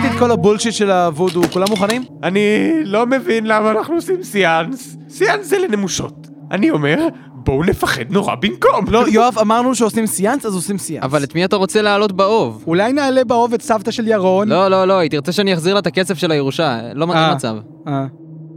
הבאתי את כל הבולשיט של הוודו, כולם מוכנים? אני לא מבין למה אנחנו עושים סיאנס. סיאנס זה לנמושות. אני אומר, בואו נפחד נורא במקום. לא, יואב, אמרנו שעושים סיאנס, אז עושים סיאנס. אבל את מי אתה רוצה להעלות באוב? אולי נעלה באוב את סבתא של ירון? לא, לא, לא, היא תרצה שאני אחזיר לה את הכסף של הירושה. לא אה. אין מצב.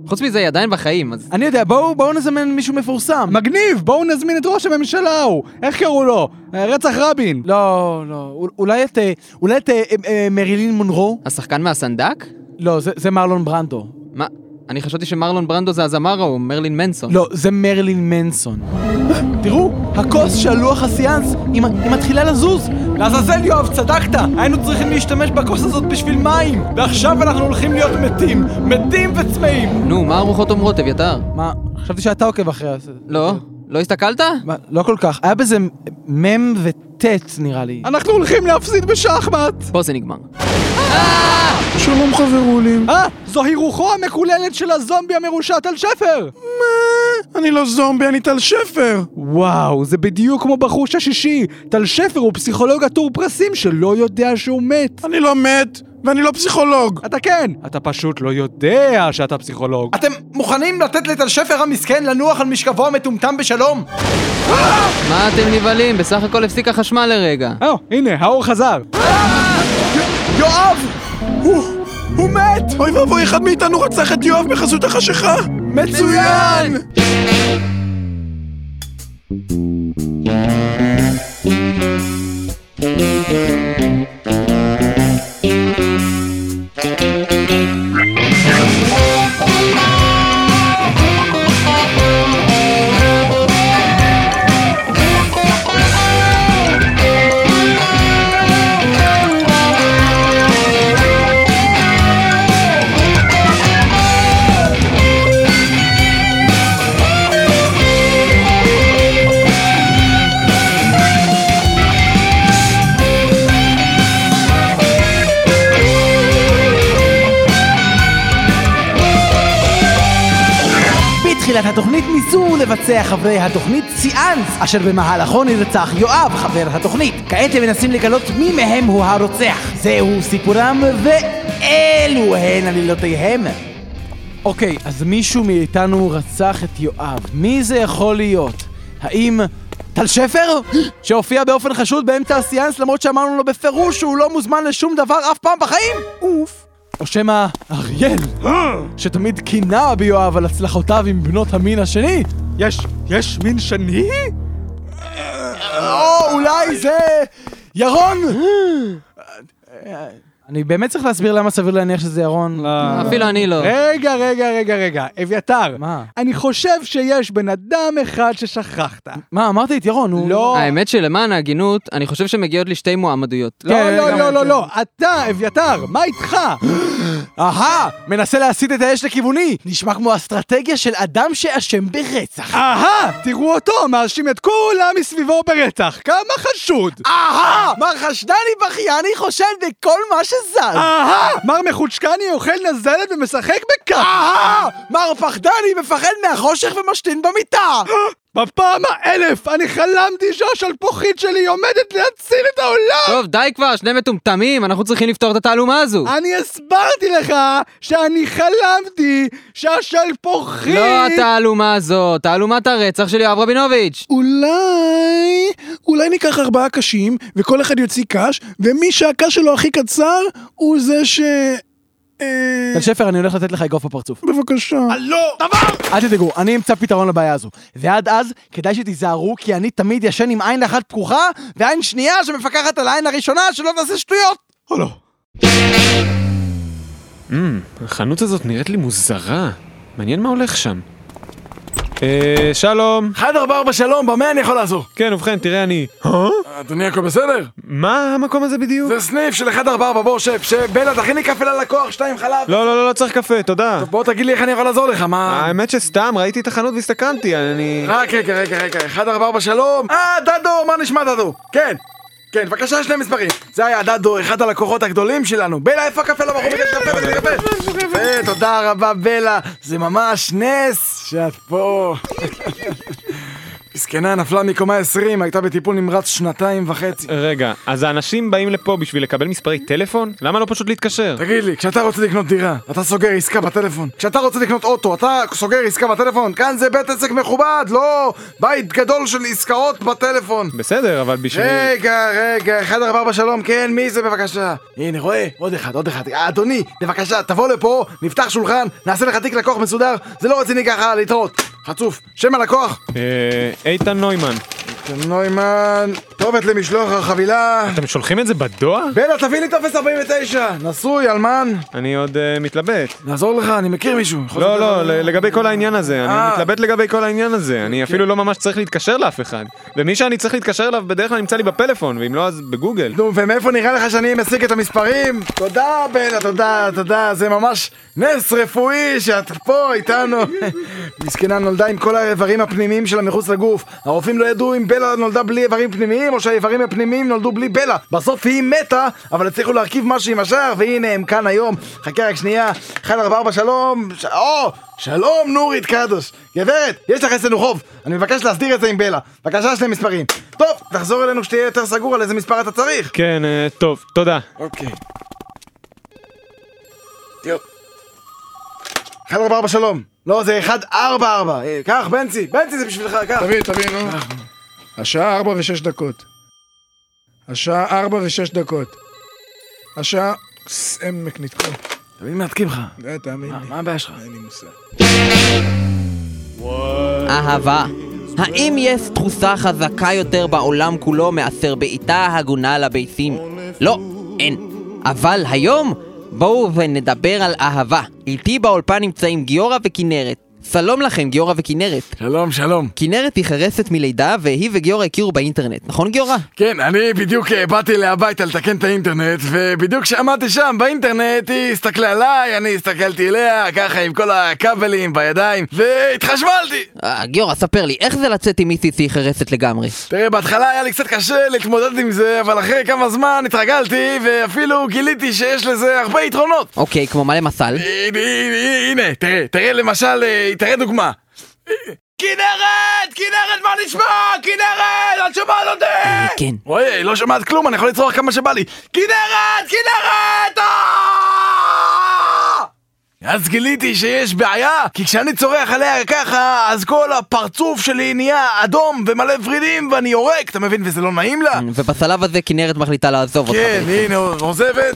אה. חוץ מזה, היא עדיין בחיים, אז... אני יודע, בואו בואו נזמן מישהו מפורסם. מגניב, בואו נזמין את ראש הממשלה ההוא. איך קראו לו? אה, רצח רבין. לא, לא, אול- אולי את, אה, אולי את אה, אה, מרילין מונרו? השחקן מהסנדק? לא, זה, זה מרלון ברנדו. מה? אני חשבתי שמרלון ברנדו זה הזמר ההוא, מרלין מנסון. לא, זה מרלין מנסון. תראו, הכוס של לוח הסיאנס, היא, מתחילה לזוז. לעזאזל יואב, צדקת! היינו צריכים להשתמש בכוס הזאת בשביל מים! ועכשיו אנחנו הולכים להיות מתים! מתים וצמאים! נו, מה הרוחות אומרות, אביתר? מה, חשבתי שאתה עוקב אחרי זה. לא? לא הסתכלת? מה, לא כל כך. היה בזה מ' וט' נראה לי. אנחנו הולכים להפסיד בשחמט! פה זה נגמר. שלום חברולים. אה, זוהי רוחו המקוללת של הזומבי המרושע טל שפר! מה? אני לא זומבי, אני טל שפר! וואו, זה בדיוק כמו בחוש השישי. טל שפר הוא פסיכולוג עטור פרסים שלא יודע שהוא מת. אני לא מת, ואני לא פסיכולוג. אתה כן, אתה פשוט לא יודע שאתה פסיכולוג. אתם מוכנים לתת לטל שפר המסכן לנוח על משכבו המטומטם בשלום? מה אתם נבהלים? בסך הכל הפסיק החשמל לרגע. אה, הנה, האור חזר. יואב! הוא... מת! אוי ואבוי, אחד מאיתנו רצח את יואב בחסות החשיכה! מצוין! בתחילת התוכנית ניסו לבצע חברי התוכנית סיאנס, אשר במהלכו נרצח יואב, חבר התוכנית. כעת הם מנסים לגלות מי מהם הוא הרוצח. זהו סיפורם, ואלו הן עלילותיהם. אוקיי, אז מישהו מאיתנו רצח את יואב. מי זה יכול להיות? האם... טל שפר? שהופיע באופן חשוד באמצע הסיאנס למרות שאמרנו לו בפירוש שהוא לא מוזמן לשום דבר אף פעם בחיים? אוף. או שמא אריאל, שתמיד קינה ביואב על הצלחותיו עם בנות המין השני? יש, יש מין שני? או אולי זה... ירון! אני באמת צריך להסביר למה סביר להניח שזה ירון. אפילו אני לא. רגע, רגע, רגע, רגע, אביתר. מה? אני חושב שיש בן אדם אחד ששכחת. מה, אמרתי את ירון, הוא... לא. האמת שלמען ההגינות, אני חושב שמגיעות לי שתי מועמדויות. לא, כן, לא, לא, לא. לא, אתה, אביתר, מה איתך? אהה! מנסה להסיט את האש לכיווני! נשמע כמו אסטרטגיה של אדם שאשם ברצח. אהה, תראו אותו, מאשים את כולם מסביבו ברצח, כמה חשוד! אהה! מר חשדני בכייני חושד בכל מה שזז! אהה, מר מחוצ'קני אוכל נזלת ומשחק בכף! אהה! מר פחדני מפחד מהחושך ומשתין במיטה! בפעם האלף אני חלמתי שהשלפוחית שלי עומדת להציל את העולם! טוב, די כבר, שני מטומטמים, אנחנו צריכים לפתור את התעלומה הזו. אני הסברתי לך שאני חלמתי שהשלפוחית... לא התעלומה הזאת, תעלומת הרצח של יואב רבינוביץ'. אולי... אולי ניקח ארבעה קשים, וכל אחד יוציא קש, ומי שהקש שלו הכי קצר, הוא זה ש... אה... טל שפר, אני הולך לתת לך אגרוף בפרצוף. בבקשה. לא! דבר! אל תדאגו, אני אמצא פתרון לבעיה הזו. ועד אז, כדאי שתיזהרו, כי אני תמיד ישן עם עין אחת פקוחה, ועין שנייה שמפקחת על העין הראשונה, שלא תעשה שטויות! או לא. החנות הזאת נראית לי מוזרה. מעניין מה הולך שם. אה, שלום. 144 שלום, במה אני יכול לעזור? כן, ובכן, תראה, אני... אה? אדוני, הכל בסדר? מה המקום הזה בדיוק? זה סניף של 144, בוא שב, שב, בלה, תכין לי קפה ללקוח, שתיים חלב. לא, לא, לא, לא צריך קפה, תודה. בוא תגיד לי איך אני יכול לעזור לך, מה... האמת שסתם, ראיתי את החנות והסתכלתי, אני... רק רגע, רגע, רגע, 144 שלום. אה, דדו, מה נשמע דדו? כן. כן, בבקשה שני מספרים. זה היה דדו, אחד הלקוחות הגדולים שלנו. בלה, איפה הקפה לבחור? ביקש קפה, ביקש קפה. יפה, תודה רבה, בלה. זה ממש נס שאת פה. מסכנה, נפלה מקומה 20, הייתה בטיפול נמרץ שנתיים וחצי. רגע, אז האנשים באים לפה בשביל לקבל מספרי טלפון? למה לא פשוט להתקשר? תגיד לי, כשאתה רוצה לקנות דירה, אתה סוגר עסקה בטלפון. כשאתה רוצה לקנות אוטו, אתה סוגר עסקה בטלפון. כאן זה בית עסק מכובד, לא בית גדול של עסקאות בטלפון. בסדר, אבל בשביל... רגע, רגע, 144 שלום, כן, מי זה בבקשה? הנה, רואה? עוד אחד, עוד אחד. אדוני, בבקשה, תבוא לפה, נפתח שולחן, נעשה לך תיק לקוח מסודר, זה לא רציני ככה, להתראות. חצוף, שם הלקוח. אה, איתן נוימן. נוימן, כתובת למשלוח החבילה. אתם שולחים את זה בדואר? בלה, תביא לי טופס 49. נשוי, אלמן. אני עוד אה, מתלבט. נעזור לך, אני מכיר מישהו. לא, לא, לגבי כל העניין הזה, אה. אני מתלבט לגבי כל העניין הזה, אני אפילו לא ממש צריך להתקשר לאף אחד. ומי שאני צריך להתקשר אליו בדרך כלל נמצא לי בפלאפון, ואם לא אז בגוגל. נו, ומאיפה נראה לך שאני משיג את המספרים? תודה, בלה, תודה, תודה, זה ממש נס רפואי שאת פה איתנו. מסכנה נולדה עם כל האיברים הפנימיים שלה מחוץ לגוף. הרופאים לא ידעו אם בלה נולדה בלי איברים פנימיים, או שהאיברים הפנימיים נולדו בלי בלה. בסוף היא מתה, אבל הצליחו להרכיב משהו עם השאר, והנה הם כאן היום. חכה רק שנייה, 144 שלום, ש... או! שלום נורית קדוש גברת, יש לך אצלנו חוב אני מבקש להסדיר את זה עם בלה בבקשה שני מספרים טוב, תחזור אלינו כשתהיה יותר סגור על איזה מספר אתה צריך כן, אה, טוב, תודה. אוקיי. יו. 144 שלום. לא, זה 144. אה, קח, בנצי. בנצי זה בשבילך, קח. תביא, תביא, נו. השעה ארבע ושש דקות. השעה ארבע ושש דקות. השעה... עמק נתקע. תמיד מנתקים לך. אה, תאמין מה- לי. מה הבעיה שלך? אין לי מושג. אהבה. האם יש תחושה חזקה יותר בעולם כולו מאשר בעיטה הגונה לביצים? לא, אין. אבל היום, בואו ונדבר על אהבה. איתי באולפן נמצאים גיורא וכנרת. שלום לכם, גיורא וכנרת. שלום, שלום. כנרת היא חרסת מלידה, והיא וגיורא הכירו באינטרנט, נכון גיורא? כן, אני בדיוק אה, באתי להביתה לתקן את האינטרנט, ובדיוק כשעמדתי שם באינטרנט, היא הסתכלה עליי, אני הסתכלתי אליה, ככה עם כל הכבלים בידיים, והתחשמלתי. אה, גיורא, ספר לי, איך זה לצאת עם מיסי שהיא חרסת לגמרי? תראה, בהתחלה היה לי קצת קשה להתמודד עם זה, אבל אחרי כמה זמן התרגלתי, ואפילו גיליתי שיש לזה הרבה יתרונות. אוקיי, כמו מה למשל? הנה, הנה, הנה, תראה, תראה למשל, אה, תראה דוגמה. כנרת! כנרת, מה נשמע? כנרת! את שומעת אותי? כן. וואי, היא לא שומעת כלום, אני יכול לצרוח כמה שבא לי. כנרת! כנרת! אה! אז גיליתי שיש בעיה, כי כשאני צורח עליה ככה, אז כל הפרצוף שלי נהיה אדום ומלא ורידים ואני יורק, אתה מבין? וזה לא נעים לה. ובשלב הזה כנרת מחליטה לעזוב אותך. כן. הנה, עוזבת.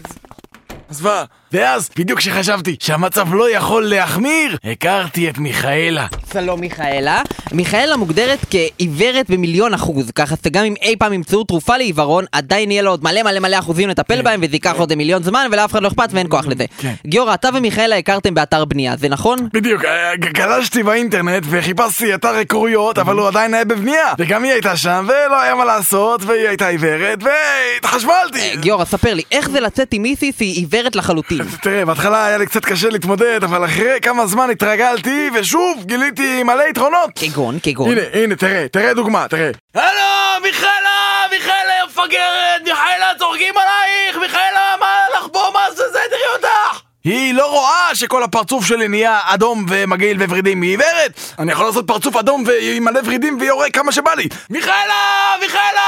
עזבה. ואז, בדיוק כשחשבתי שהמצב לא יכול להחמיר, הכרתי את מיכאלה. שלום מיכאלה. מיכאלה מוגדרת כעיוורת במיליון אחוז, ככה שגם אם אי פעם ימצאו תרופה לעיוורון, עדיין יהיה לו עוד מלא מלא מלא אחוזים לטפל בהם, וזה ייקח עוד מיליון זמן, ולאף אחד לא אכפת ואין כוח לזה. כן. גיורא, אתה ומיכאלה הכרתם באתר בנייה, זה נכון? בדיוק, אה, גלשתי באינטרנט וחיפשתי אתר היכרויות, אבל הוא עדיין היה בבנייה. וגם היא הייתה שם, ולא היה מה לעשות, והיא הייתה עיוורת, והתחשמלתי. גיורא, ספר לי, איך זה לצאת עם מיסי שהיא עיוורת לחלוטין? תראה, בהתחלה היה לי קצת קשה להתמודד, אבל אחרי כמה זמן התרגלתי, ושוב גיליתי מלא יתרונות. כגון, כגון. הנה, הנה, תראה, תראה דוגמה, תראה. הלו, מיכאלה, מיכאלה מפגרת, מיכאלה צוחקים עלייך, מיכאלה, מה לך פה, מה זה זה, תראי אותך! היא לא רואה שכל הפרצוף שלי נהיה אדום ומגעיל וורידים, היא עיוורת! אני יכול לעשות פרצוף אדום ועם מלא ורידים ויורק כמה שבא לי! מיכאלה! מיכאלה!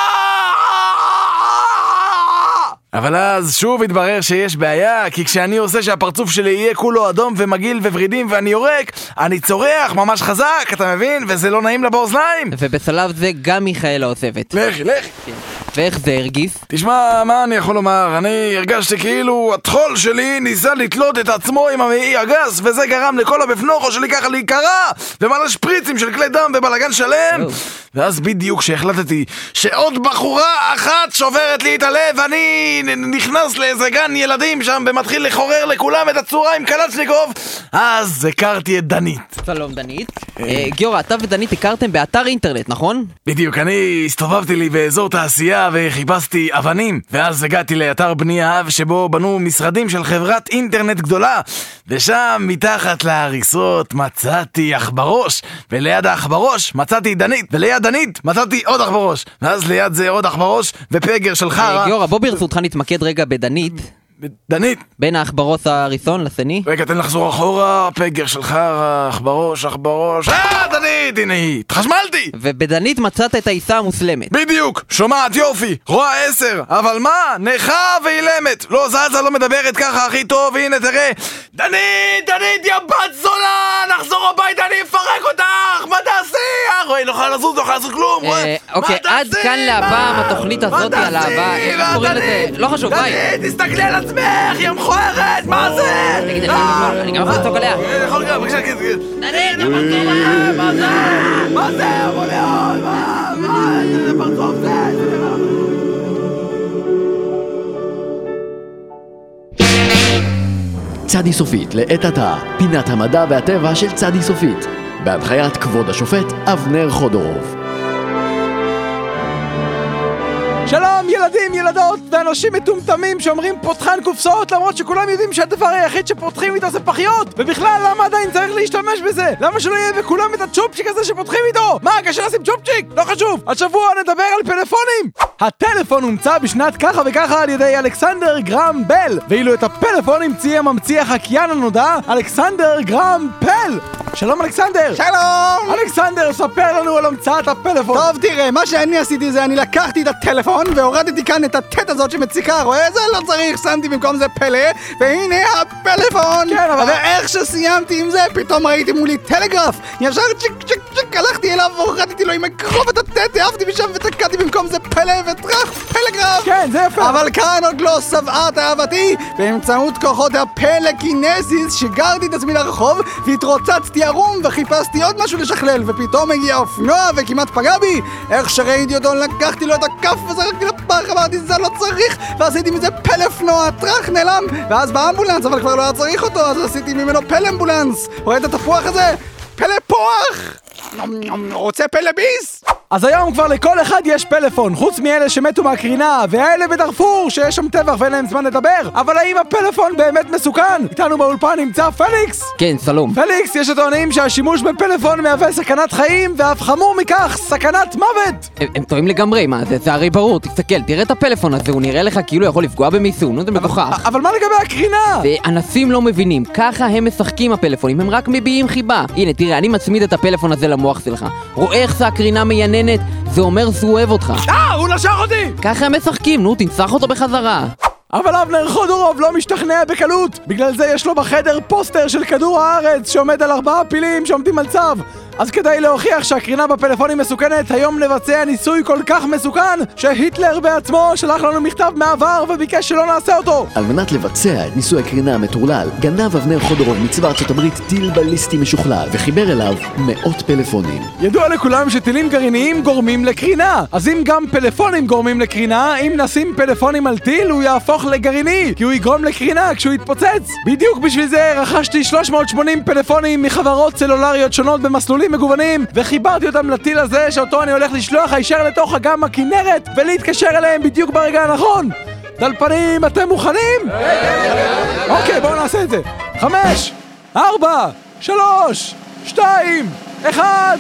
אבל אז שוב התברר שיש בעיה, כי כשאני עושה שהפרצוף שלי יהיה כולו אדום ומגעיל וורידים ואני יורק, אני צורח ממש חזק, אתה מבין? וזה לא נעים לה באוזניים! ובשלב זה גם מיכאלה עוזבת. לכי, לכי. ואיך זה הרגיש? תשמע, מה אני יכול לומר? אני הרגשתי כאילו הטחול שלי ניסה לתלות את עצמו עם המעי הגס, וזה גרם לכל הבפנוכו שלי ככה להיקרע, ומלא שפריצים של כלי דם ובלאגן שלם. ואז בדיוק כשהחלטתי שעוד בחורה אחת שוברת לי את הלב, אני נכנס לאיזה גן ילדים שם ומתחיל לחורר לכולם את הצורה עם קלצ'ניקוב, אז הכרתי את דנית. שלום דנית. אה, גיורא, אתה ודנית הכרתם באתר אינטרנט, נכון? בדיוק, אני הסתובבתי לי באזור תעשייה וחיפשתי אבנים ואז הגעתי לאתר בנייה שבו בנו משרדים של חברת אינטרנט גדולה ושם מתחת להריסות מצאתי עכברוש וליד העכברוש מצאתי דנית וליד דנית מצאתי עוד עכברוש ואז ליד זה עוד עכברוש ופגר של אה, חרא גיורא, בוא ברשותך נתמקד רגע בדנית, דנית בין העכברוס הראשון לשני. רגע תן לחזור אחורה פגר של חרא עכברוש עכברוש אה דנית הנה היא, התחשמלתי! ובדנית מצאת את העיסה המוסלמת. בדיוק, שומעת יופי, רואה עשר, אבל מה? נכה ואילמת, לא זזה, לא מדברת ככה הכי טוב, הנה תראה דנית, דנית, יא בת זונה, יכולה לזוז, לא יכולה לעשות כלום, אה, אוקיי, מה עד תעשי? כאן להפעם? התוכנית הזאת על? אהבה, איך מה, קוראים לזה? לא חשוב, ביי. דנית, תסתכלי על עצמך, יא מכוערת, מה זה? תגיד, אני אה, גם- אני גם יכול לצעוק עליה. אה, יכול גם, בבקשה, כן, כן. דנית, מה זה? מה זה? יכול להיות? מה? מה? איזה פרצוף זה? צדי סופית לעת עתה, פינת המדע והטבע של צדי סופית, בהנחיית כבוד השופט אבנר חודורוב. שלום ילדים, ילדות ואנשים מטומטמים שאומרים פותחן קופסאות למרות שכולם יודעים שהדבר היחיד שפותחים איתו זה פחיות ובכלל למה עדיין צריך להשתמש בזה? למה שלא יהיה בכולם את הצ'ופצ'יק הזה שפותחים איתו? מה, קשה לשים צ'ופצ'יק? לא חשוב השבוע נדבר על פלאפונים הטלפון הומצא בשנת ככה וככה על ידי אלכסנדר גרם בל ואילו את הפלאפון המציא הממציא החקיין הנודע אלכסנדר גרם פל שלום אלכסנדר! שלום! אלכסנדר, ספר לנו על המצאת הפלאפון טוב, תראה, מה שאני עשיתי זה אני לקחתי את הטלפון והורדתי כאן את הטט הזאת שמציקה, רואה? זה לא צריך, שמתי במקום זה פלא, והנה הפלאפון! כן, אבל- ואיך שסיימתי עם זה, פתאום ראיתי מולי טלגרף! ישר צ'יק צ'יק צ'יק, הלכתי אליו והורדתי לו עם אגרוף את הטט, העפתי משם ותקעתי במקום זה פלא וטראח, פלגרף! כן, זה יפה אבל כאן עוד לא שבעה תאוותי באמצעות כוחות הפלקינזיס שיגרתי את עצמי לרחוב והתרוצצתי ערום וחיפשתי עוד משהו לשכלל ופתאום הגיע אופנוע וכמעט פגע בי איך שראיתי אותו לקחתי לו את הכף וזרקתי לפח אמרתי זה לא צריך ועשיתי מזה פלאפנוע טראח נעלם ואז באמבולנס אבל כבר לא היה צריך אותו אז עשיתי ממנו פלאמבולנס רואה את התפוח הזה? פלאפוח! רוצה פלאביס? אז היום כבר לכל אחד יש פלאפון, חוץ מאלה שמתו מהקרינה, והאלה בדארפור, שיש שם טבח ואין להם זמן לדבר. אבל האם הפלאפון באמת מסוכן? איתנו באולפן נמצא פליקס! כן, שלום. פליקס, יש הטוענים שהשימוש בפלאפון מהווה סכנת חיים, ואף חמור מכך, סכנת מוות! הם- הם טועים לגמרי, מה זה? זה הרי ברור, תסתכל, תראה את הפלאפון הזה, הוא נראה לך כאילו יכול לפגוע במיסון, נו זה מגוחך. אבל מה לגבי הקרינה? ואנסים לא מבינים, ככה הם משחקים הפלאפונים, הם רק מביעים חיבה. הנה, תראה, אני מצמיד את הפלאפון הזה למוח שלך. רואה איך זה הקרינה מייננת? זה אומר שהוא אוהב אותך. אה, הוא נשך אותי! ככה הם משחקים, נו, תנצח אותו בחזרה. אבל אבנר חודורוב לא משתכנע בקלות בגלל זה יש לו בחדר פוסטר של כדור הארץ שעומד על ארבעה פילים שעומדים על צו אז כדי להוכיח שהקרינה בפלאפונים מסוכנת, היום נבצע ניסוי כל כך מסוכן שהיטלר בעצמו שלח לנו מכתב מהעבר וביקש שלא נעשה אותו. על מנת לבצע את ניסוי הקרינה המטורלל, גנב אבנר חודורוב מצבא ארצות הברית טיל בליסטי משוכלל, וחיבר אליו מאות פלאפונים. ידוע לכולם שטילים גרעיניים גורמים לקרינה. אז אם גם פלאפונים גורמים לקרינה, אם נשים פלאפונים על טיל הוא יהפוך לגרעיני כי הוא יגרום לקרינה כשהוא יתפוצץ. בדיוק בשביל זה רכשתי 380 פלאפונים מחברות סלולריות שונות במסלולים מגוונים וחיברתי אותם לטיל הזה שאותו אני הולך לשלוח הישר לתוך אגם הכנרת ולהתקשר אליהם בדיוק ברגע הנכון דלפנים, אתם מוכנים? אוקיי, בואו נעשה את זה חמש, ארבע, שלוש, שתיים, אחד,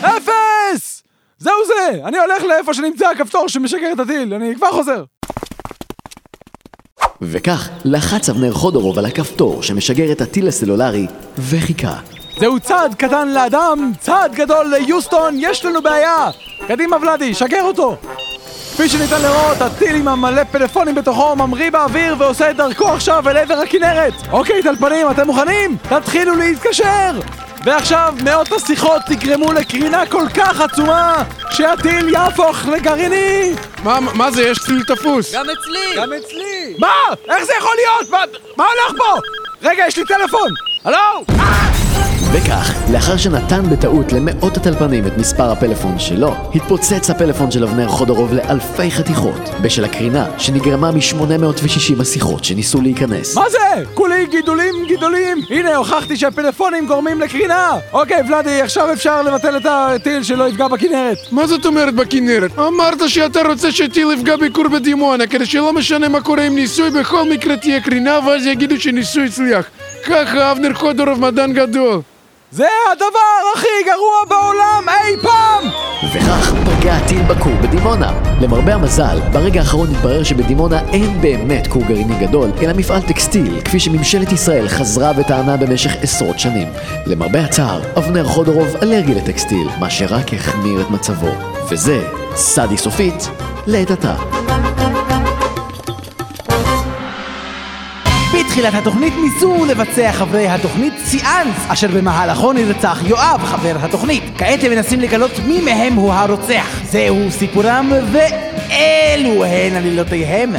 אפס! זהו זה! אני הולך לאיפה שנמצא הכפתור שמשגר את הטיל, אני כבר חוזר. וכך לחץ אבנר חודורוב על הכפתור שמשגר את הטיל הסלולרי, וחיכה. זהו צעד קטן לאדם, צעד גדול ליוסטון, יש לנו בעיה! קדימה ולאדי, שגר אותו! כפי שניתן לראות, הטיל עם המלא פלאפונים בתוכו ממריא באוויר ועושה את דרכו עכשיו אל עבר הכנרת! אוקיי, טלפנים, אתם מוכנים? תתחילו להתקשר! ועכשיו מאות השיחות יגרמו לקרינה כל כך עצומה שהטיל יהפוך לגרעיני! מה, מה זה, יש טיל תפוס? גם אצלי! גם אצלי! מה? איך זה יכול להיות? מה, מה הולך פה? רגע, יש לי טלפון! הלו? וכך, לאחר שנתן בטעות למאות הטלפנים את מספר הפלאפון שלו, התפוצץ הפלאפון של אבנר חודורוב לאלפי חתיכות, בשל הקרינה שנגרמה מ-860 השיחות שניסו להיכנס. מה זה? כולי גידולים גידולים! הנה, הוכחתי שהפלאפונים גורמים לקרינה! אוקיי, ולאדי, עכשיו אפשר לבטל את הטיל שלא יפגע בכנרת. מה זאת אומרת בכנרת? אמרת שאתה רוצה שטיל יפגע בכור בדימונה, כדי שלא משנה מה קורה עם ניסוי, בכל מקרה תהיה קרינה, ואז יגידו שניסוי הצליח. ככה אבנר חודורוב מדען גדול. זה הדבר הכי גרוע בעולם אי פעם! וכך פגע טיל בכור בדימונה. למרבה המזל, ברגע האחרון התברר שבדימונה אין באמת כור גרעיני גדול, אלא מפעל טקסטיל, כפי שממשלת ישראל חזרה וטענה במשך עשרות שנים. למרבה הצער, אבנר חודורוב אלרגי לטקסטיל, מה שרק החמיר את מצבו. וזה סאדי סופית לעת עתה. בתחילת התוכנית ניסו לבצע חברי התוכנית סיאנס, אשר במהלכו נרצח יואב, חבר התוכנית. כעת הם מנסים לגלות מי מהם הוא הרוצח. זהו סיפורם, ואלו הן עלילותיהם.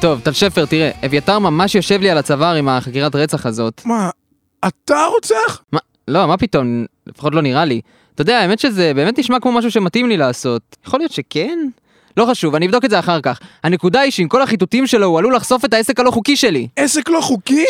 טוב, טל שפר, תראה, אביתר ממש יושב לי על הצוואר עם החקירת רצח הזאת. מה, אתה רוצח? מה, לא, מה פתאום, לפחות לא נראה לי. אתה יודע, האמת שזה באמת נשמע כמו משהו שמתאים לי לעשות. יכול להיות שכן? לא חשוב, אני אבדוק את זה אחר כך. הנקודה היא שעם כל החיטוטים שלו הוא עלול לחשוף את העסק הלא חוקי שלי. עסק לא חוקי?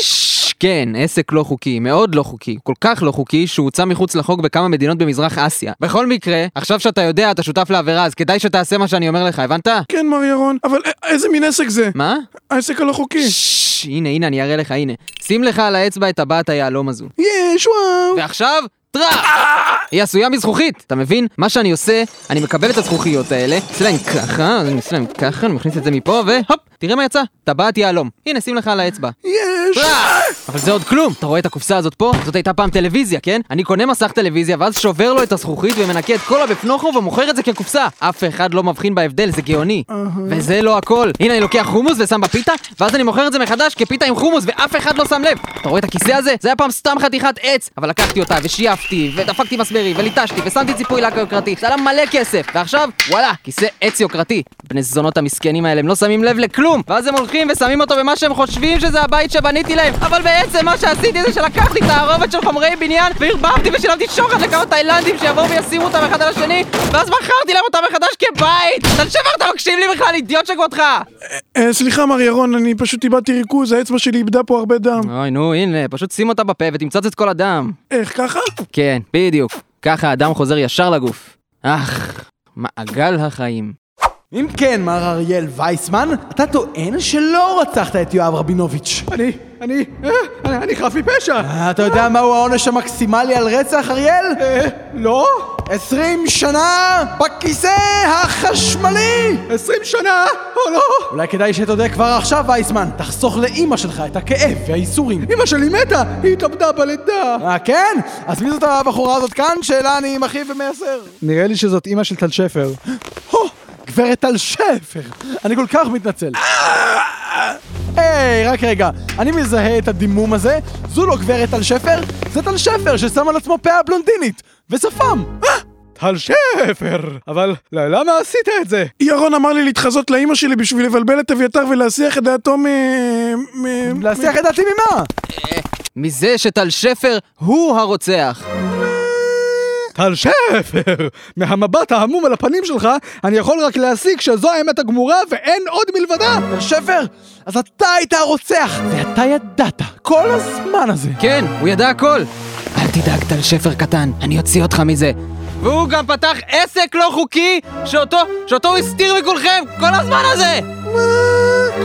כן, עסק לא חוקי, מאוד לא חוקי, כל כך לא חוקי שהוא הוצא מחוץ לחוק בכמה מדינות במזרח אסיה. בכל מקרה, עכשיו שאתה יודע, אתה שותף לעבירה, אז כדאי שתעשה מה שאני אומר לך, הבנת? כן, מר ירון, אבל א- איזה מין עסק זה? מה? העסק הלא חוקי. ששש, הנה, הנה, אני אראה לך, הנה. שים לך על האצבע את טבעת היהלום הזו. יש, וואו. ועכשיו, טראח! היא עשויה מזכוכית, אתה מבין? מה שאני עושה, אני מקבל את הזכוכיות האלה, עושה להם ככה, אני עושה להם ככה, אני מכניס את זה מפה, והופ, תראה מה יצא, טבעת יהלום. הנה, שים לך על האצבע. יש. טראח! אבל זה עוד כלום! אתה רואה את הקופסה הזאת פה? זאת הייתה פעם טלוויזיה, כן? אני קונה מסך טלוויזיה, ואז שובר לו את הזכוכית ומנקה את כל הבפנוכו ומוכר את זה כקופסה. אף אחד לא מבחין בהבדל, זה גאוני. וזה לא הכל. הנה, אני לוקח חומוס ושם בפיתה, ואז אני מוכר את זה מחדש כפיתה עם חומוס, ואף אחד לא שם לב. אתה רואה את הכיסא הזה? זה היה פעם סתם חתיכת עץ, אבל לקחתי אותה, ושייפתי, ודפקתי מסמרי, וליטשתי, ושמתי ציפוי לק יוקרתי. זה עלה מלא כסף. ועכשיו, וואלה, כיסא עץ יוקרתי. בני זונות המסכנים האלה, הם לא שמים לב לכלום. ואז הם הולכים ושמים אותו במה שהם חושבים שזה הבית שבניתי להם. אבל בעצם מה שעשיתי זה שלקחתי את הערובת של חומרי בניין, וערבבתי ושילמתי שוחד לכמה תאילנדים שיבואו וישימו אותם אחד על השני, ואז מכרתי להם אותם מחדש כבית! אתה שבר, אתה מקשיב לי בכלל, אידיוט שכמותך! אה, סליחה, מר ירון, אני פשוט איבדתי ריכוז, האצבע שלי איבדה פה הרבה דם. אוי, נו, הנה, פשוט שים אותה בפה ותמצוץ את כל הדם. איך, ככה? כן, בדיוק. ככה הדם חוזר ישר לגוף. אך, מעגל החיים. אם כן, מר אריאל וייסמן, אתה טוען שלא רצחת את יואב רבינוביץ'. אני, אני, אה, אני, אני חף מפשע. אה, אתה יודע מהו העונש המקסימלי על רצח, אריאל? אה, לא? 20 שנה בכיסא החשמלי! 20 שנה? או לא? אולי כדאי שתודה כבר עכשיו, וייסמן. תחסוך לאימא שלך את הכאב והייסורים. אמא שלי מתה, היא התאבדה בלידה. אה, כן? אז מי זאת הבחורה הזאת כאן, שאלה אני מכאיב ומייסר? נראה לי שזאת אמא של טל שפר. גברת טל שפר, אני כל כך מתנצל. היי, רק רגע, אני מזהה את הדימום הזה, זו לא גברת טל שפר, זה טל שפר ששם על עצמו פאה בלונדינית, ושפם. טל שפר! אבל למה עשית את זה? ירון אמר לי להתחזות לאימא שלי בשביל לבלבל את אביתר ולהסיח את דעתו מ... מ... להסיח את דעתי ממה? מזה שטל שפר הוא הרוצח. טל שפר! מהמבט ההמום על הפנים שלך, אני יכול רק להסיק שזו האמת הגמורה ואין עוד מלבדה! טל שפר, אז אתה היית הרוצח, ואתה ידעת כל הזמן הזה. כן, הוא ידע הכל. אל תדאג, טל שפר קטן, אני אוציא אותך מזה. והוא גם פתח עסק לא חוקי, שאותו, שאותו הוא הסתיר מכולכם כל הזמן הזה!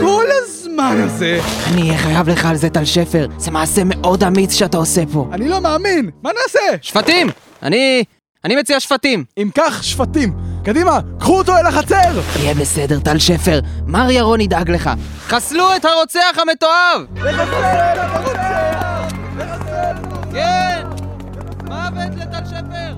כל הזמן הזה! אני אהיה חייב לך על זה, טל שפר. זה מעשה מאוד אמיץ שאתה עושה פה. אני לא מאמין! מה נעשה? שפטים! אני... אני מציע שפטים. אם כך, שפטים. קדימה, קחו אותו אל החצר! יהיה בסדר, טל שפר. מר ירון ידאג לך. חסלו את הרוצח המתועב! כן! מוות לטל שפר!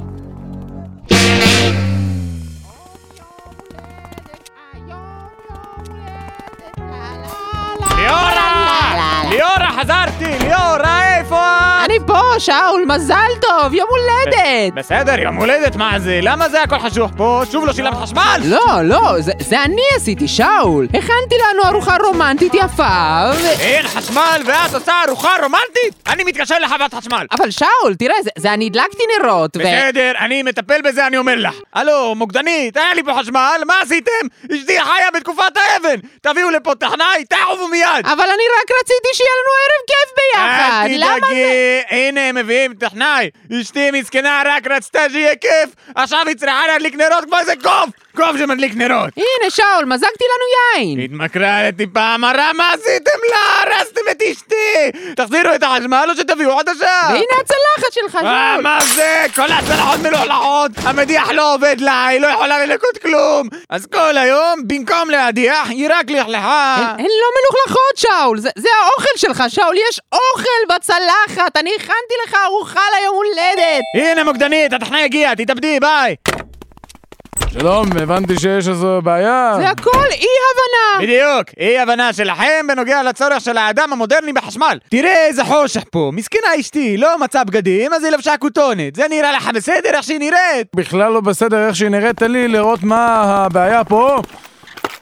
ליאורה! ליאורה, חזרתי! ליאורה, איפה את? אני פה, שאול, מזל טוב, יום הולדת! בסדר, יום הולדת, מה זה? למה זה הכל חשוך פה? שוב לא שילמת חשמל? לא, לא, זה, אני עשיתי, שאול. הכנתי לנו ארוחה רומנטית יפה, ו... אין חשמל ואת עושה ארוחה רומנטית? אני מתקשר לחברת חשמל. אבל שאול, תראה, זה, אני הדלקתי נרות, ו... בסדר, אני מטפל בזה, אני אומר לך. הלו, מוקדנית, היה לי פה חשמל, מה עשיתם? אשתי חיה בתקופת האבן! תביאו לפה טכנאי, תעופו מיד! אבל אני רק רציתי שיהיה לנו ערב כיף ביחד, אל תדאגי. הנה הם מביאים טכנאי. אשתי מסכנה רק רצתה שיהיה כיף, עכשיו היא צריכה להדליק נרות כמו איזה קוף! קוף שמדליק נרות. הנה, שאול, מזגתי לנו יין! התמכרתי פעם הרע, מה עשיתם לה? הרסתם את אשתי! תחזירו את החשמל או שתביאו חדשה! והנה הצלחת שלך, אה, שאול! מה זה? כל הצלחות מלוכלכות, המדיח לא עובד לה, היא לא יכולה לנקות כלום! אז כל היום, במקום להדיח, היא רק לכלכה! הן לא מלוכלכות, שאול! זה, זה האוכל שלך, שאול! יש אוכל בצלחת! אני הכנתי לך ארוחה ליום הולדת! הנה מוקדנית, הטכנאי הגיע, תתאבדי, ביי! שלום, הבנתי שיש איזו בעיה. זה הכל אי-הבנה! בדיוק, אי הבנה שלכם בנוגע לצורך של האדם המודרני בחשמל. תראה איזה חושך פה, מסכנה אשתי, לא מצאה בגדים, אז היא לבשה כותונת. זה נראה לך בסדר איך שהיא נראית? בכלל לא בסדר איך שהיא נראית, תן לי לראות מה הבעיה פה.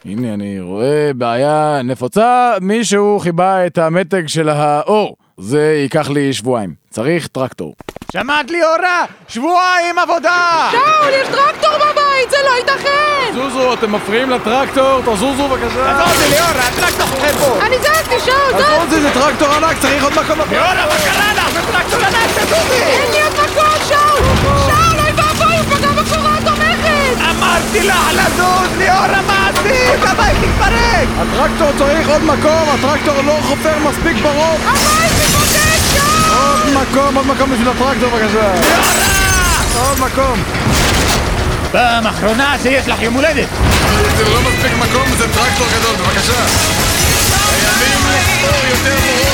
הנה, אני רואה בעיה נפוצה, מישהו חיבה את המתג של האור. זה ייקח לי שבועיים. צריך טרקטור. שמעת לי אורה? שבועיים עבודה! שאול, יש טרקטור בבית! זה לא ייתכן! זוזו, אתם מפריעים לטרקטור, תזוזו בבקשה. עזוב אותי ליאורה, הטרקטור חושב פה! אני זזתי, שאול, זז! עזוב אותי, זה טרקטור ענק, צריך עוד מקום לפרק. ליאורה, מה קרה לך? זה טרקטור ענק, תזוזי! אין לי עוד מקום! שאול, אמרתי לך לזוז, ליאורה, מה עשית? הבית מתפרק! הטרקטור צריך עוד מקום, הטרקטור לא חופר מספיק ברוב. הבית מתפוצץ, שאול! עוד מקום, עוד מקום בשביל הטרקטור בבקשה. עוד מקום. פעם אחרונה שיש לך יום הולדת! זה לא מספיק מקום, זה טרקטור גדול, בבקשה. חייבים לחפור יותר ברוב.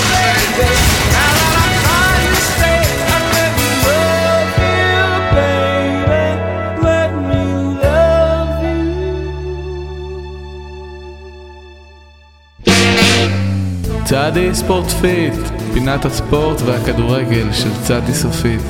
צדי ספורט פיט, פינת הספורט והכדורגל של צדי סופית.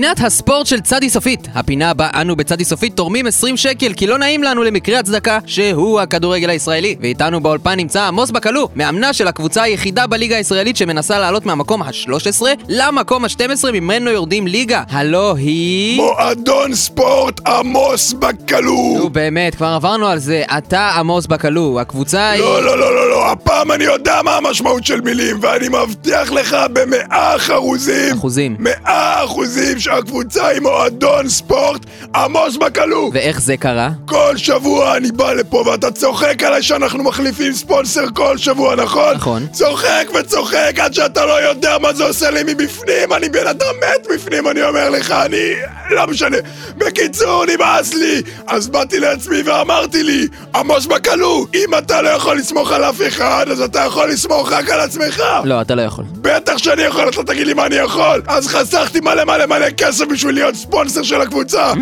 פינת הספורט של צדי סופית, הפינה בה אנו בצדי סופית תורמים 20 שקל כי לא נעים לנו למקרה הצדקה שהוא הכדורגל הישראלי. ואיתנו באולפן נמצא עמוס בקלו, מאמנה של הקבוצה היחידה בליגה הישראלית שמנסה לעלות מהמקום ה-13 למקום ה-12 ממנו יורדים ליגה. הלו היא... מועדון ספורט עמוס בקלו! נו באמת, כבר עברנו על זה. אתה עמוס בקלו, הקבוצה היא... לא, לא, לא, לא, לא, הפעם אני יודע מה המשמעות של מילים, ואני מבטיח לך במאה אחוזים, אחוזים. מאה אחוזים שהקבוצה היא מועדון ספורט עמוס בקלו! ואיך זה קרה? כל שבוע אני בא לפה ואתה צוחק עליי שאנחנו מחליפים ספונסר כל שבוע, נכון? נכון. צוחק וצוחק עד שאתה לא יודע מה זה עושה לי מבפנים, אני בן אדם מת בפנים, אני אומר לך, אני... לא משנה. בקיצור, נמאס לי! אז באתי לעצמי ואמרתי לי, עמוס בקלו, אם אתה לא יכול לסמוך על אף אחד, אז אתה יכול לסמוך רק על עצמך! לא, אתה לא יכול. בטח שאני יכול, אתה תגיד לי מה אני יכול! אז חסכתי מלא מלא מלא כסף בשביל להיות ספונסר של הקבוצה!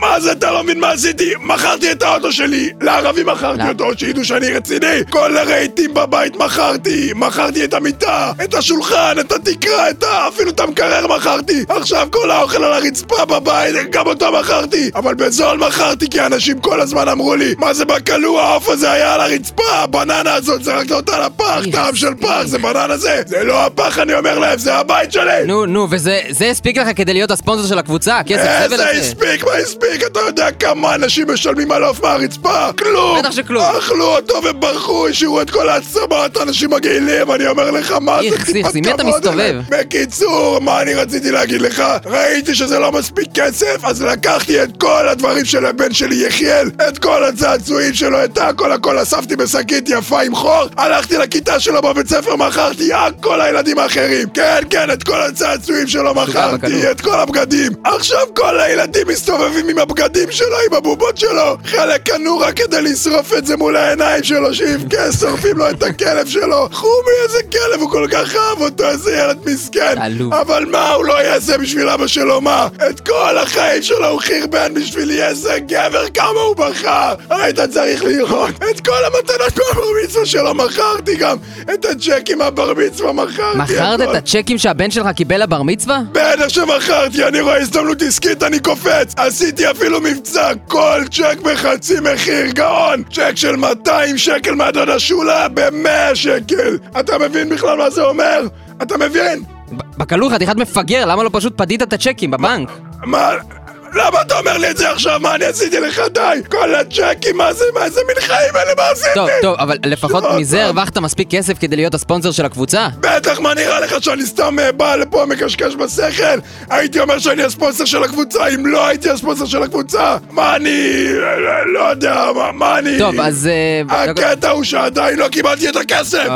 מה זה, אתה לא מבין מה עשיתי? מכרתי את האוטו שלי! לערבים מכרתי לא. אותו, שידעו שאני רציני! כל הרהיטים בבית מכרתי! מכרתי את המיטה, את השולחן, את התקרה, את ה... אפילו את המקרר מכרתי! עכשיו כל האוכל על הרצפה בבית, גם אותו מכרתי! אבל בזול מכרתי כי אנשים כל הזמן אמרו לי מה זה בקלו, העוף הזה היה על הרצפה! הבננה הזאת זרקת אותה לפח, טעם של פח, זה בננה זה! זה לא הפח, אני אומר להם, זה הבית שלי! נו, נו, וזה זה הספיק לך כדי להיות הספונסר של הקבוצה? הכסף איזה זבל הזה? הספיק, מה הספיק? אתה יודע כמה אנשים משלמים על עוף מהרצפה? כלום! בטח שכלום. אכלו אותו וברחו, השאירו את כל העצמות, אנשים מגעילים, אני אומר לך, מה זה איכס, איכס, עם מי אתה מסתובב? בקיצור, מה אני רציתי להגיד לך? ראיתי שזה לא מספיק כסף, אז לקחתי את כל הדברים של הבן שלי יחיאל, את כל הצעצועים שלו, את הכל הכל אספתי בשקית יפה עם חור, הלכתי לכיתה שלו בבית ספר, מכרתי הכל לילדים האחרים. כן, כן, את כל הצעצועים שלו מכרתי. את כל הבגדים. עכשיו כל הילדים מסתובבים עם הבגדים שלו, עם הבובות שלו. חלק קנו רק כדי לשרוף את זה מול העיניים שלו, שיבכה, שורפים לו את הכלב שלו. חומי, איזה כלב, הוא כל כך אהב אותו, איזה ילד מסכן. עלוב. אבל מה הוא לא יעשה בשביל אבא שלו, מה? את כל החיים שלו הוא חרבן בשבילי, איזה גבר, כמה הוא בחר. היית צריך לראות. את כל המתנות מהבר מצווה שלו מכרתי גם. את הצ'קים מהבר מצווה מכרתי. מכרת. את הצ'קים שהבן שלך קיבל לבר מצווה? בטח שמכרתי, אני רואה הזדמנות עסקית, אני קופץ! עשיתי אפילו מבצע, כל צ'ק בחצי מחיר, גאון! צ'ק של 200 שקל מהדודה שולה ב-100 שקל! אתה מבין בכלל מה זה אומר? אתה מבין? ב- בקלו חתיכת מפגר, למה לא פשוט פדית את הצ'קים בבנק? מה? למה אתה אומר לי את זה עכשיו? מה אני עשיתי לך? די! כל הצ'קים, מה זה? מה זה מין חיים אלה? מה עשיתי? טוב, טוב, אבל לפחות לא, מזה טוב. הרווחת מספיק כסף כדי להיות הספונסר של הקבוצה? בטח, מה נראה לך שאני סתם אה, בא לפה מקשקש בשכל? הייתי אומר שאני הספונסר של הקבוצה אם לא הייתי הספונסר של הקבוצה? מה אני... לא, לא יודע, מה, אני... טוב, אז... אה, הקטע הוא שעדיין לא קיבלתי את הכסף!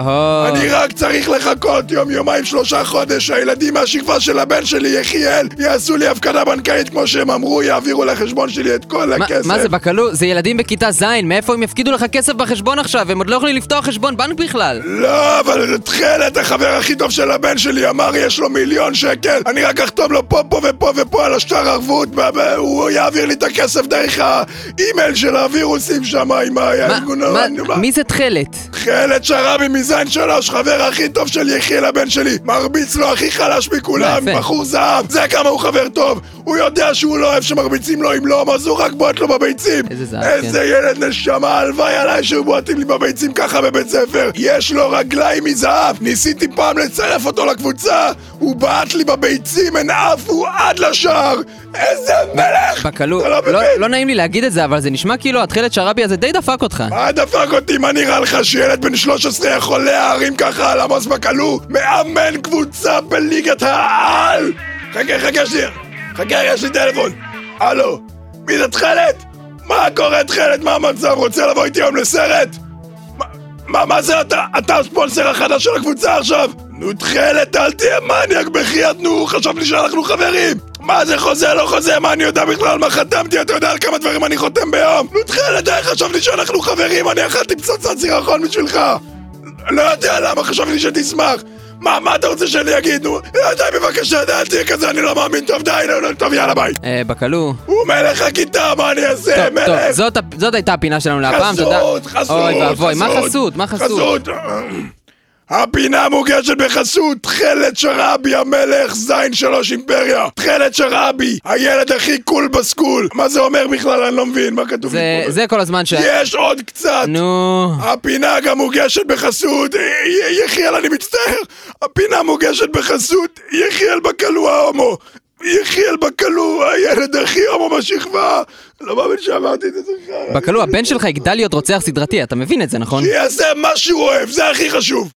אני רק צריך לחכות יום, יומיים, שלושה חודש שהילדים מהשכבה של הבן שלי, יחיאל, יעשו לי הפקדה בנקאית כמו שהם אמרו, יעבירו לחשבון שלי את כל מה- הכסף. מה זה בקלו? זה ילדים בכיתה ז', מאיפה הם יפקידו לך כסף בחשבון עכשיו? הם עוד לא יכולים לפתוח חשבון בנק בכלל. לא, אבל תכלת, החבר הכי טוב של הבן שלי אמר יש לו מיליון שקל אני רק אחתום לו פה, פה ופה ופה על השטר ערבות והוא יעביר לי את הכסף דרך האימייל של הווירוסים שם עם מה- הארגון... מה- מי זה תכלת? תכלת שרבי מזין שלוש, חבר הכי טוב של יחיאל הבן שלי מרביץ לו הכי חלש מכולם. בחור זהב זה כמה הוא חבר טוב הוא יודע שהוא לא אוהב שמרביצים לו אם לא, אז הוא רק בועט לו בביצים איזה זהב, איזה כן. ילד נשמה, הלוואי עליי שהיו בועטים לי בביצים ככה בבית ספר יש לו רגליים מזהב ניסיתי פעם לצרף אותו לקבוצה הוא בעט לי בביצים, הן עפו עד לשער איזה מלך! בקלו, אתה לא לא-? לא נעים לי להגיד את זה, אבל זה נשמע כאילו התכלת שרבי הזה די דפק אותך. מה דפק אותי? מה נראה לך שילד בן 13 יכול להרים ככה על עמוס בקלו? מאמן קבוצה בליגת העל! חכה, חכה שנייה. חכה, יש לי טלפון. הלו, מי זה תכלת? מה קורה תכלת? מה המצב? רוצה לבוא איתי היום לסרט? מה- מה, מה זה אתה? אתה הספונסר החדש של הקבוצה עכשיו? נו תכלת, אל תהיה מניאק בחייאת, נו, חשבתי שאנחנו חברים! מה זה חוזה, לא חוזה, מה אני יודע בכלל מה חתמתי? אתה יודע על כמה דברים אני חותם ביום? נו תכלת, די, חשבתי שאנחנו חברים, אני אכלתי פצצת סירחון בשבילך! לא יודע למה, חשבתי שתשמח! מה, מה אתה רוצה שאני אגיד? נו, די בבקשה, די, אל תהיה כזה, אני לא מאמין, טוב, די, לא, לא, טוב, יאללה, ביי! אה, בקלו. הוא מלך הכיתה, מה אני אעשה, טוב, טוב, מלך? זאת ה- זאת הייתה הפינה שלנו להפעם, תודה. חסות, חסות, אוי ואבוי, מה חסות, חסות? מה חסות? הפינה מוגשת בחסות תכלת שרעבי המלך, זין שלוש אימפריה. תכלת שרעבי, הילד הכי cool ב school. מה זה אומר בכלל? אני לא מבין, מה כתוב זה-? זה כל הזמן ש... יש עוד קצת! נו... הפינה גם מוגשת בחסות, יחיאל אני מצטער, הפינה מוגשת בחסות יחיאל בקלו ההומו. יחיאל בקלו, הילד הכי הומו בשכבה. לא מאמין שאמרתי את זה חרא. בקלו, הבן שלך יגדל להיות רוצח סדרתי, אתה מבין את זה, נכון? שיעשה מה שהוא אוהב, זה הכי חשוב.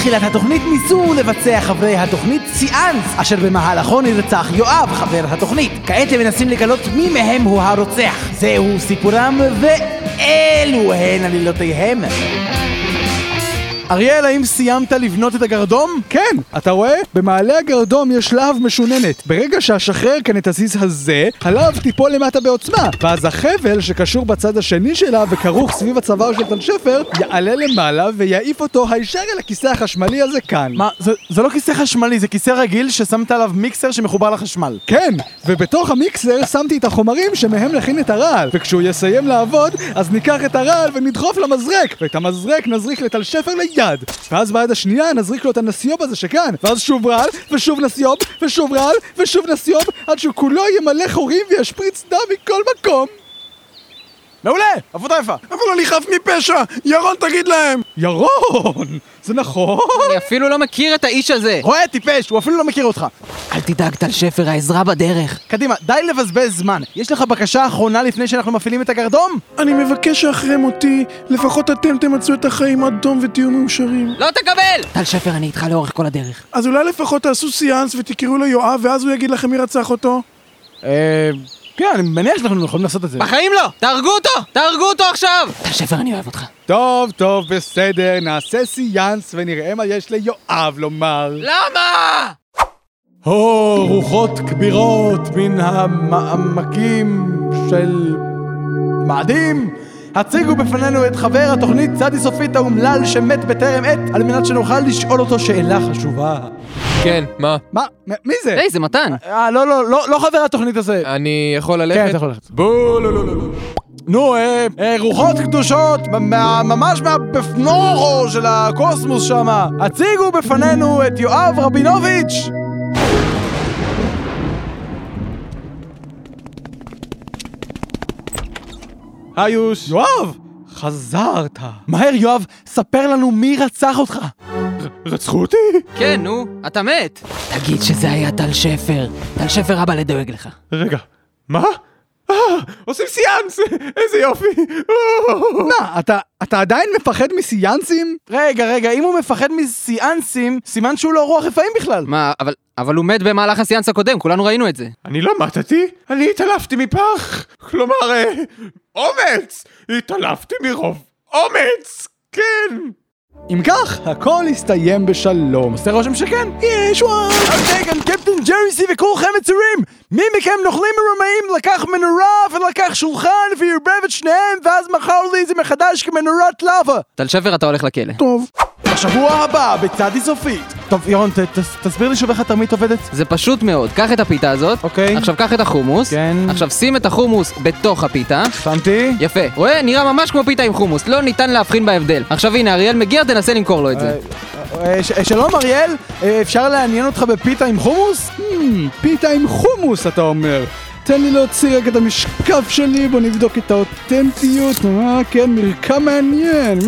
בתחילת התוכנית ניסו לבצע חברי התוכנית סיאנס, אשר במהלכו נרצח יואב, חבר התוכנית. כעת הם מנסים לגלות מי מהם הוא הרוצח. זהו סיפורם, ואלו הן עלילותיהם. אריאל, האם סיימת לבנות את הגרדום? כן, אתה רואה? במעלה הגרדום יש להב משוננת. ברגע שאשחרר כאן את הזיז הזה, הלהב תיפול למטה בעוצמה, ואז החבל שקשור בצד השני שלה וכרוך סביב הצוואר של טל שפר, יעלה למעלה ויעיף אותו הישר אל הכיסא החשמלי הזה כאן. מה, זה, זה לא כיסא חשמלי, זה כיסא רגיל ששמת עליו מיקסר שמחובר לחשמל. כן, ובתוך המיקסר שמתי את החומרים שמהם נכין את הרעל, וכשהוא יסיים לעבוד, אז ניקח את הרעל ונדחוף למזרק, ואת המזרק נזריק לטל שפר ליד, ואז ביד השנייה נזריק לו את הנסיוב הזה שכאן, ואז שוב רעל, ושוב נסיוב, ושוב רעל, ושוב נסיוב, עד שהוא כולו ימלא חורים וישפריץ דם מכל מקום. מעולה! עבודה יפה! אבל אני חף מפשע! ירון, תגיד להם! ירון! זה נכון? אני אפילו לא מכיר את האיש הזה! רואה, טיפש, הוא אפילו לא מכיר אותך. אל תדאג, טל שפר, העזרה בדרך. קדימה, די לבזבז זמן. יש לך בקשה אחרונה לפני שאנחנו מפעילים את הגרדום? אני מבקש שאחרי מותי, לפחות אתם תמצו את החיים עד תום ותהיו מאושרים. לא תקבל! טל שפר, אני איתך לאורך כל הדרך. אז אולי לפחות תעשו סיאנס ותקראו לו יואב, ואז הוא יגיד לכם מי רצח אותו? אה... כן, אני מניח שאנחנו יכולים לעשות את זה. בחיים לא! תהרגו אותו! תהרגו אותו עכשיו! טל שפר, אני אוהב אותך. טוב, טוב, בסדר, נעשה סיאנס ונראה מה יש ליואב לומר. למה? הו, רוחות כבירות מן המעמקים של מאדים. הציגו בפנינו את חבר התוכנית צדי סופית האומלל שמת בטרם עת, על מנת שנוכל לשאול אותו שאלה חשובה. כן, מה? מה? מי זה? היי, זה מתן. אה, לא, לא, לא, לא חבר התוכנית הזה. אני יכול ללכת? כן, אתה יכול ללכת. בוא, לא, לא, לא, לא. נו, אה, אה, רוחות קדושות, מה- ממש מהבפנורו של הקוסמוס שמה. הציגו בפנינו את יואב רבינוביץ'. היוש. יואב! חזרת. מהר, יואב, ספר לנו מי רצח אותך. רצחו אותי? כן, נו, אתה מת. תגיד שזה היה טל שפר. טל שפר אבא לדואג לך. רגע, מה? אה, עושים סיאנס! איזה יופי! מה, אתה, אתה עדיין מפחד מסיאנסים? רגע, רגע, אם הוא מפחד מסיאנסים, סימן שהוא לא רוח רפאים בכלל. מה, אבל, אבל הוא מת במהלך הסיאנס הקודם, כולנו ראינו את זה. אני לא מתתי, אני התעלפתי מפח! כלומר, אה, אומץ! התעלפתי מרוב אומץ! כן! אם כך, הכל הסתיים בשלום. עושה רושם שכן. יש וואו! אוקיי, כאן קפטן ג'רסי וכולכם מצורים! מי מכם נוכלים מרומאים לקח מנורה ולקח שולחן וערבב את שניהם ואז מכר לי את זה מחדש כמנורת לאווה? טל שפר, אתה הולך לכלא. טוב. בשבוע הבא, בצדי סופית. טוב, ירון, ת, ת, תסביר לי שוב איך התרמית עובדת. זה פשוט מאוד, קח את הפיתה הזאת, אוקיי. עכשיו קח את החומוס, כן. עכשיו שים את החומוס בתוך הפיתה, שמתי. יפה, רואה? נראה ממש כמו פיתה עם חומוס, לא ניתן להבחין בהבדל. עכשיו הנה, אריאל מגיע, תנסה למכור לו את זה. אה, ש- שלום אריאל, אה, אפשר לעניין אותך בפיתה עם חומוס? Hmm, פיתה עם חומוס, אתה אומר. תן לי להוציא רגע את המשקף שלי, בוא נבדוק את האותנטיות. אה, כן, מרקם מעניין.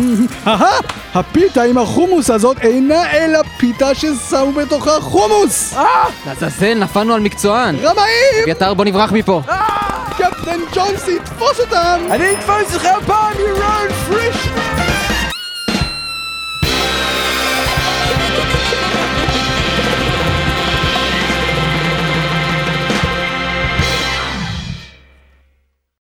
אהה, הפיתה עם החומוס הזאת אינה אלא פיתה ששמו בתוכה חומוס! אה! לעזאזל, נפלנו על מקצוען. רמאים! אביתר, בוא נברח מפה. קפטן ג'ונסי, תפוס אותם! אני אתפוס לך פעם, ירון פרישמן!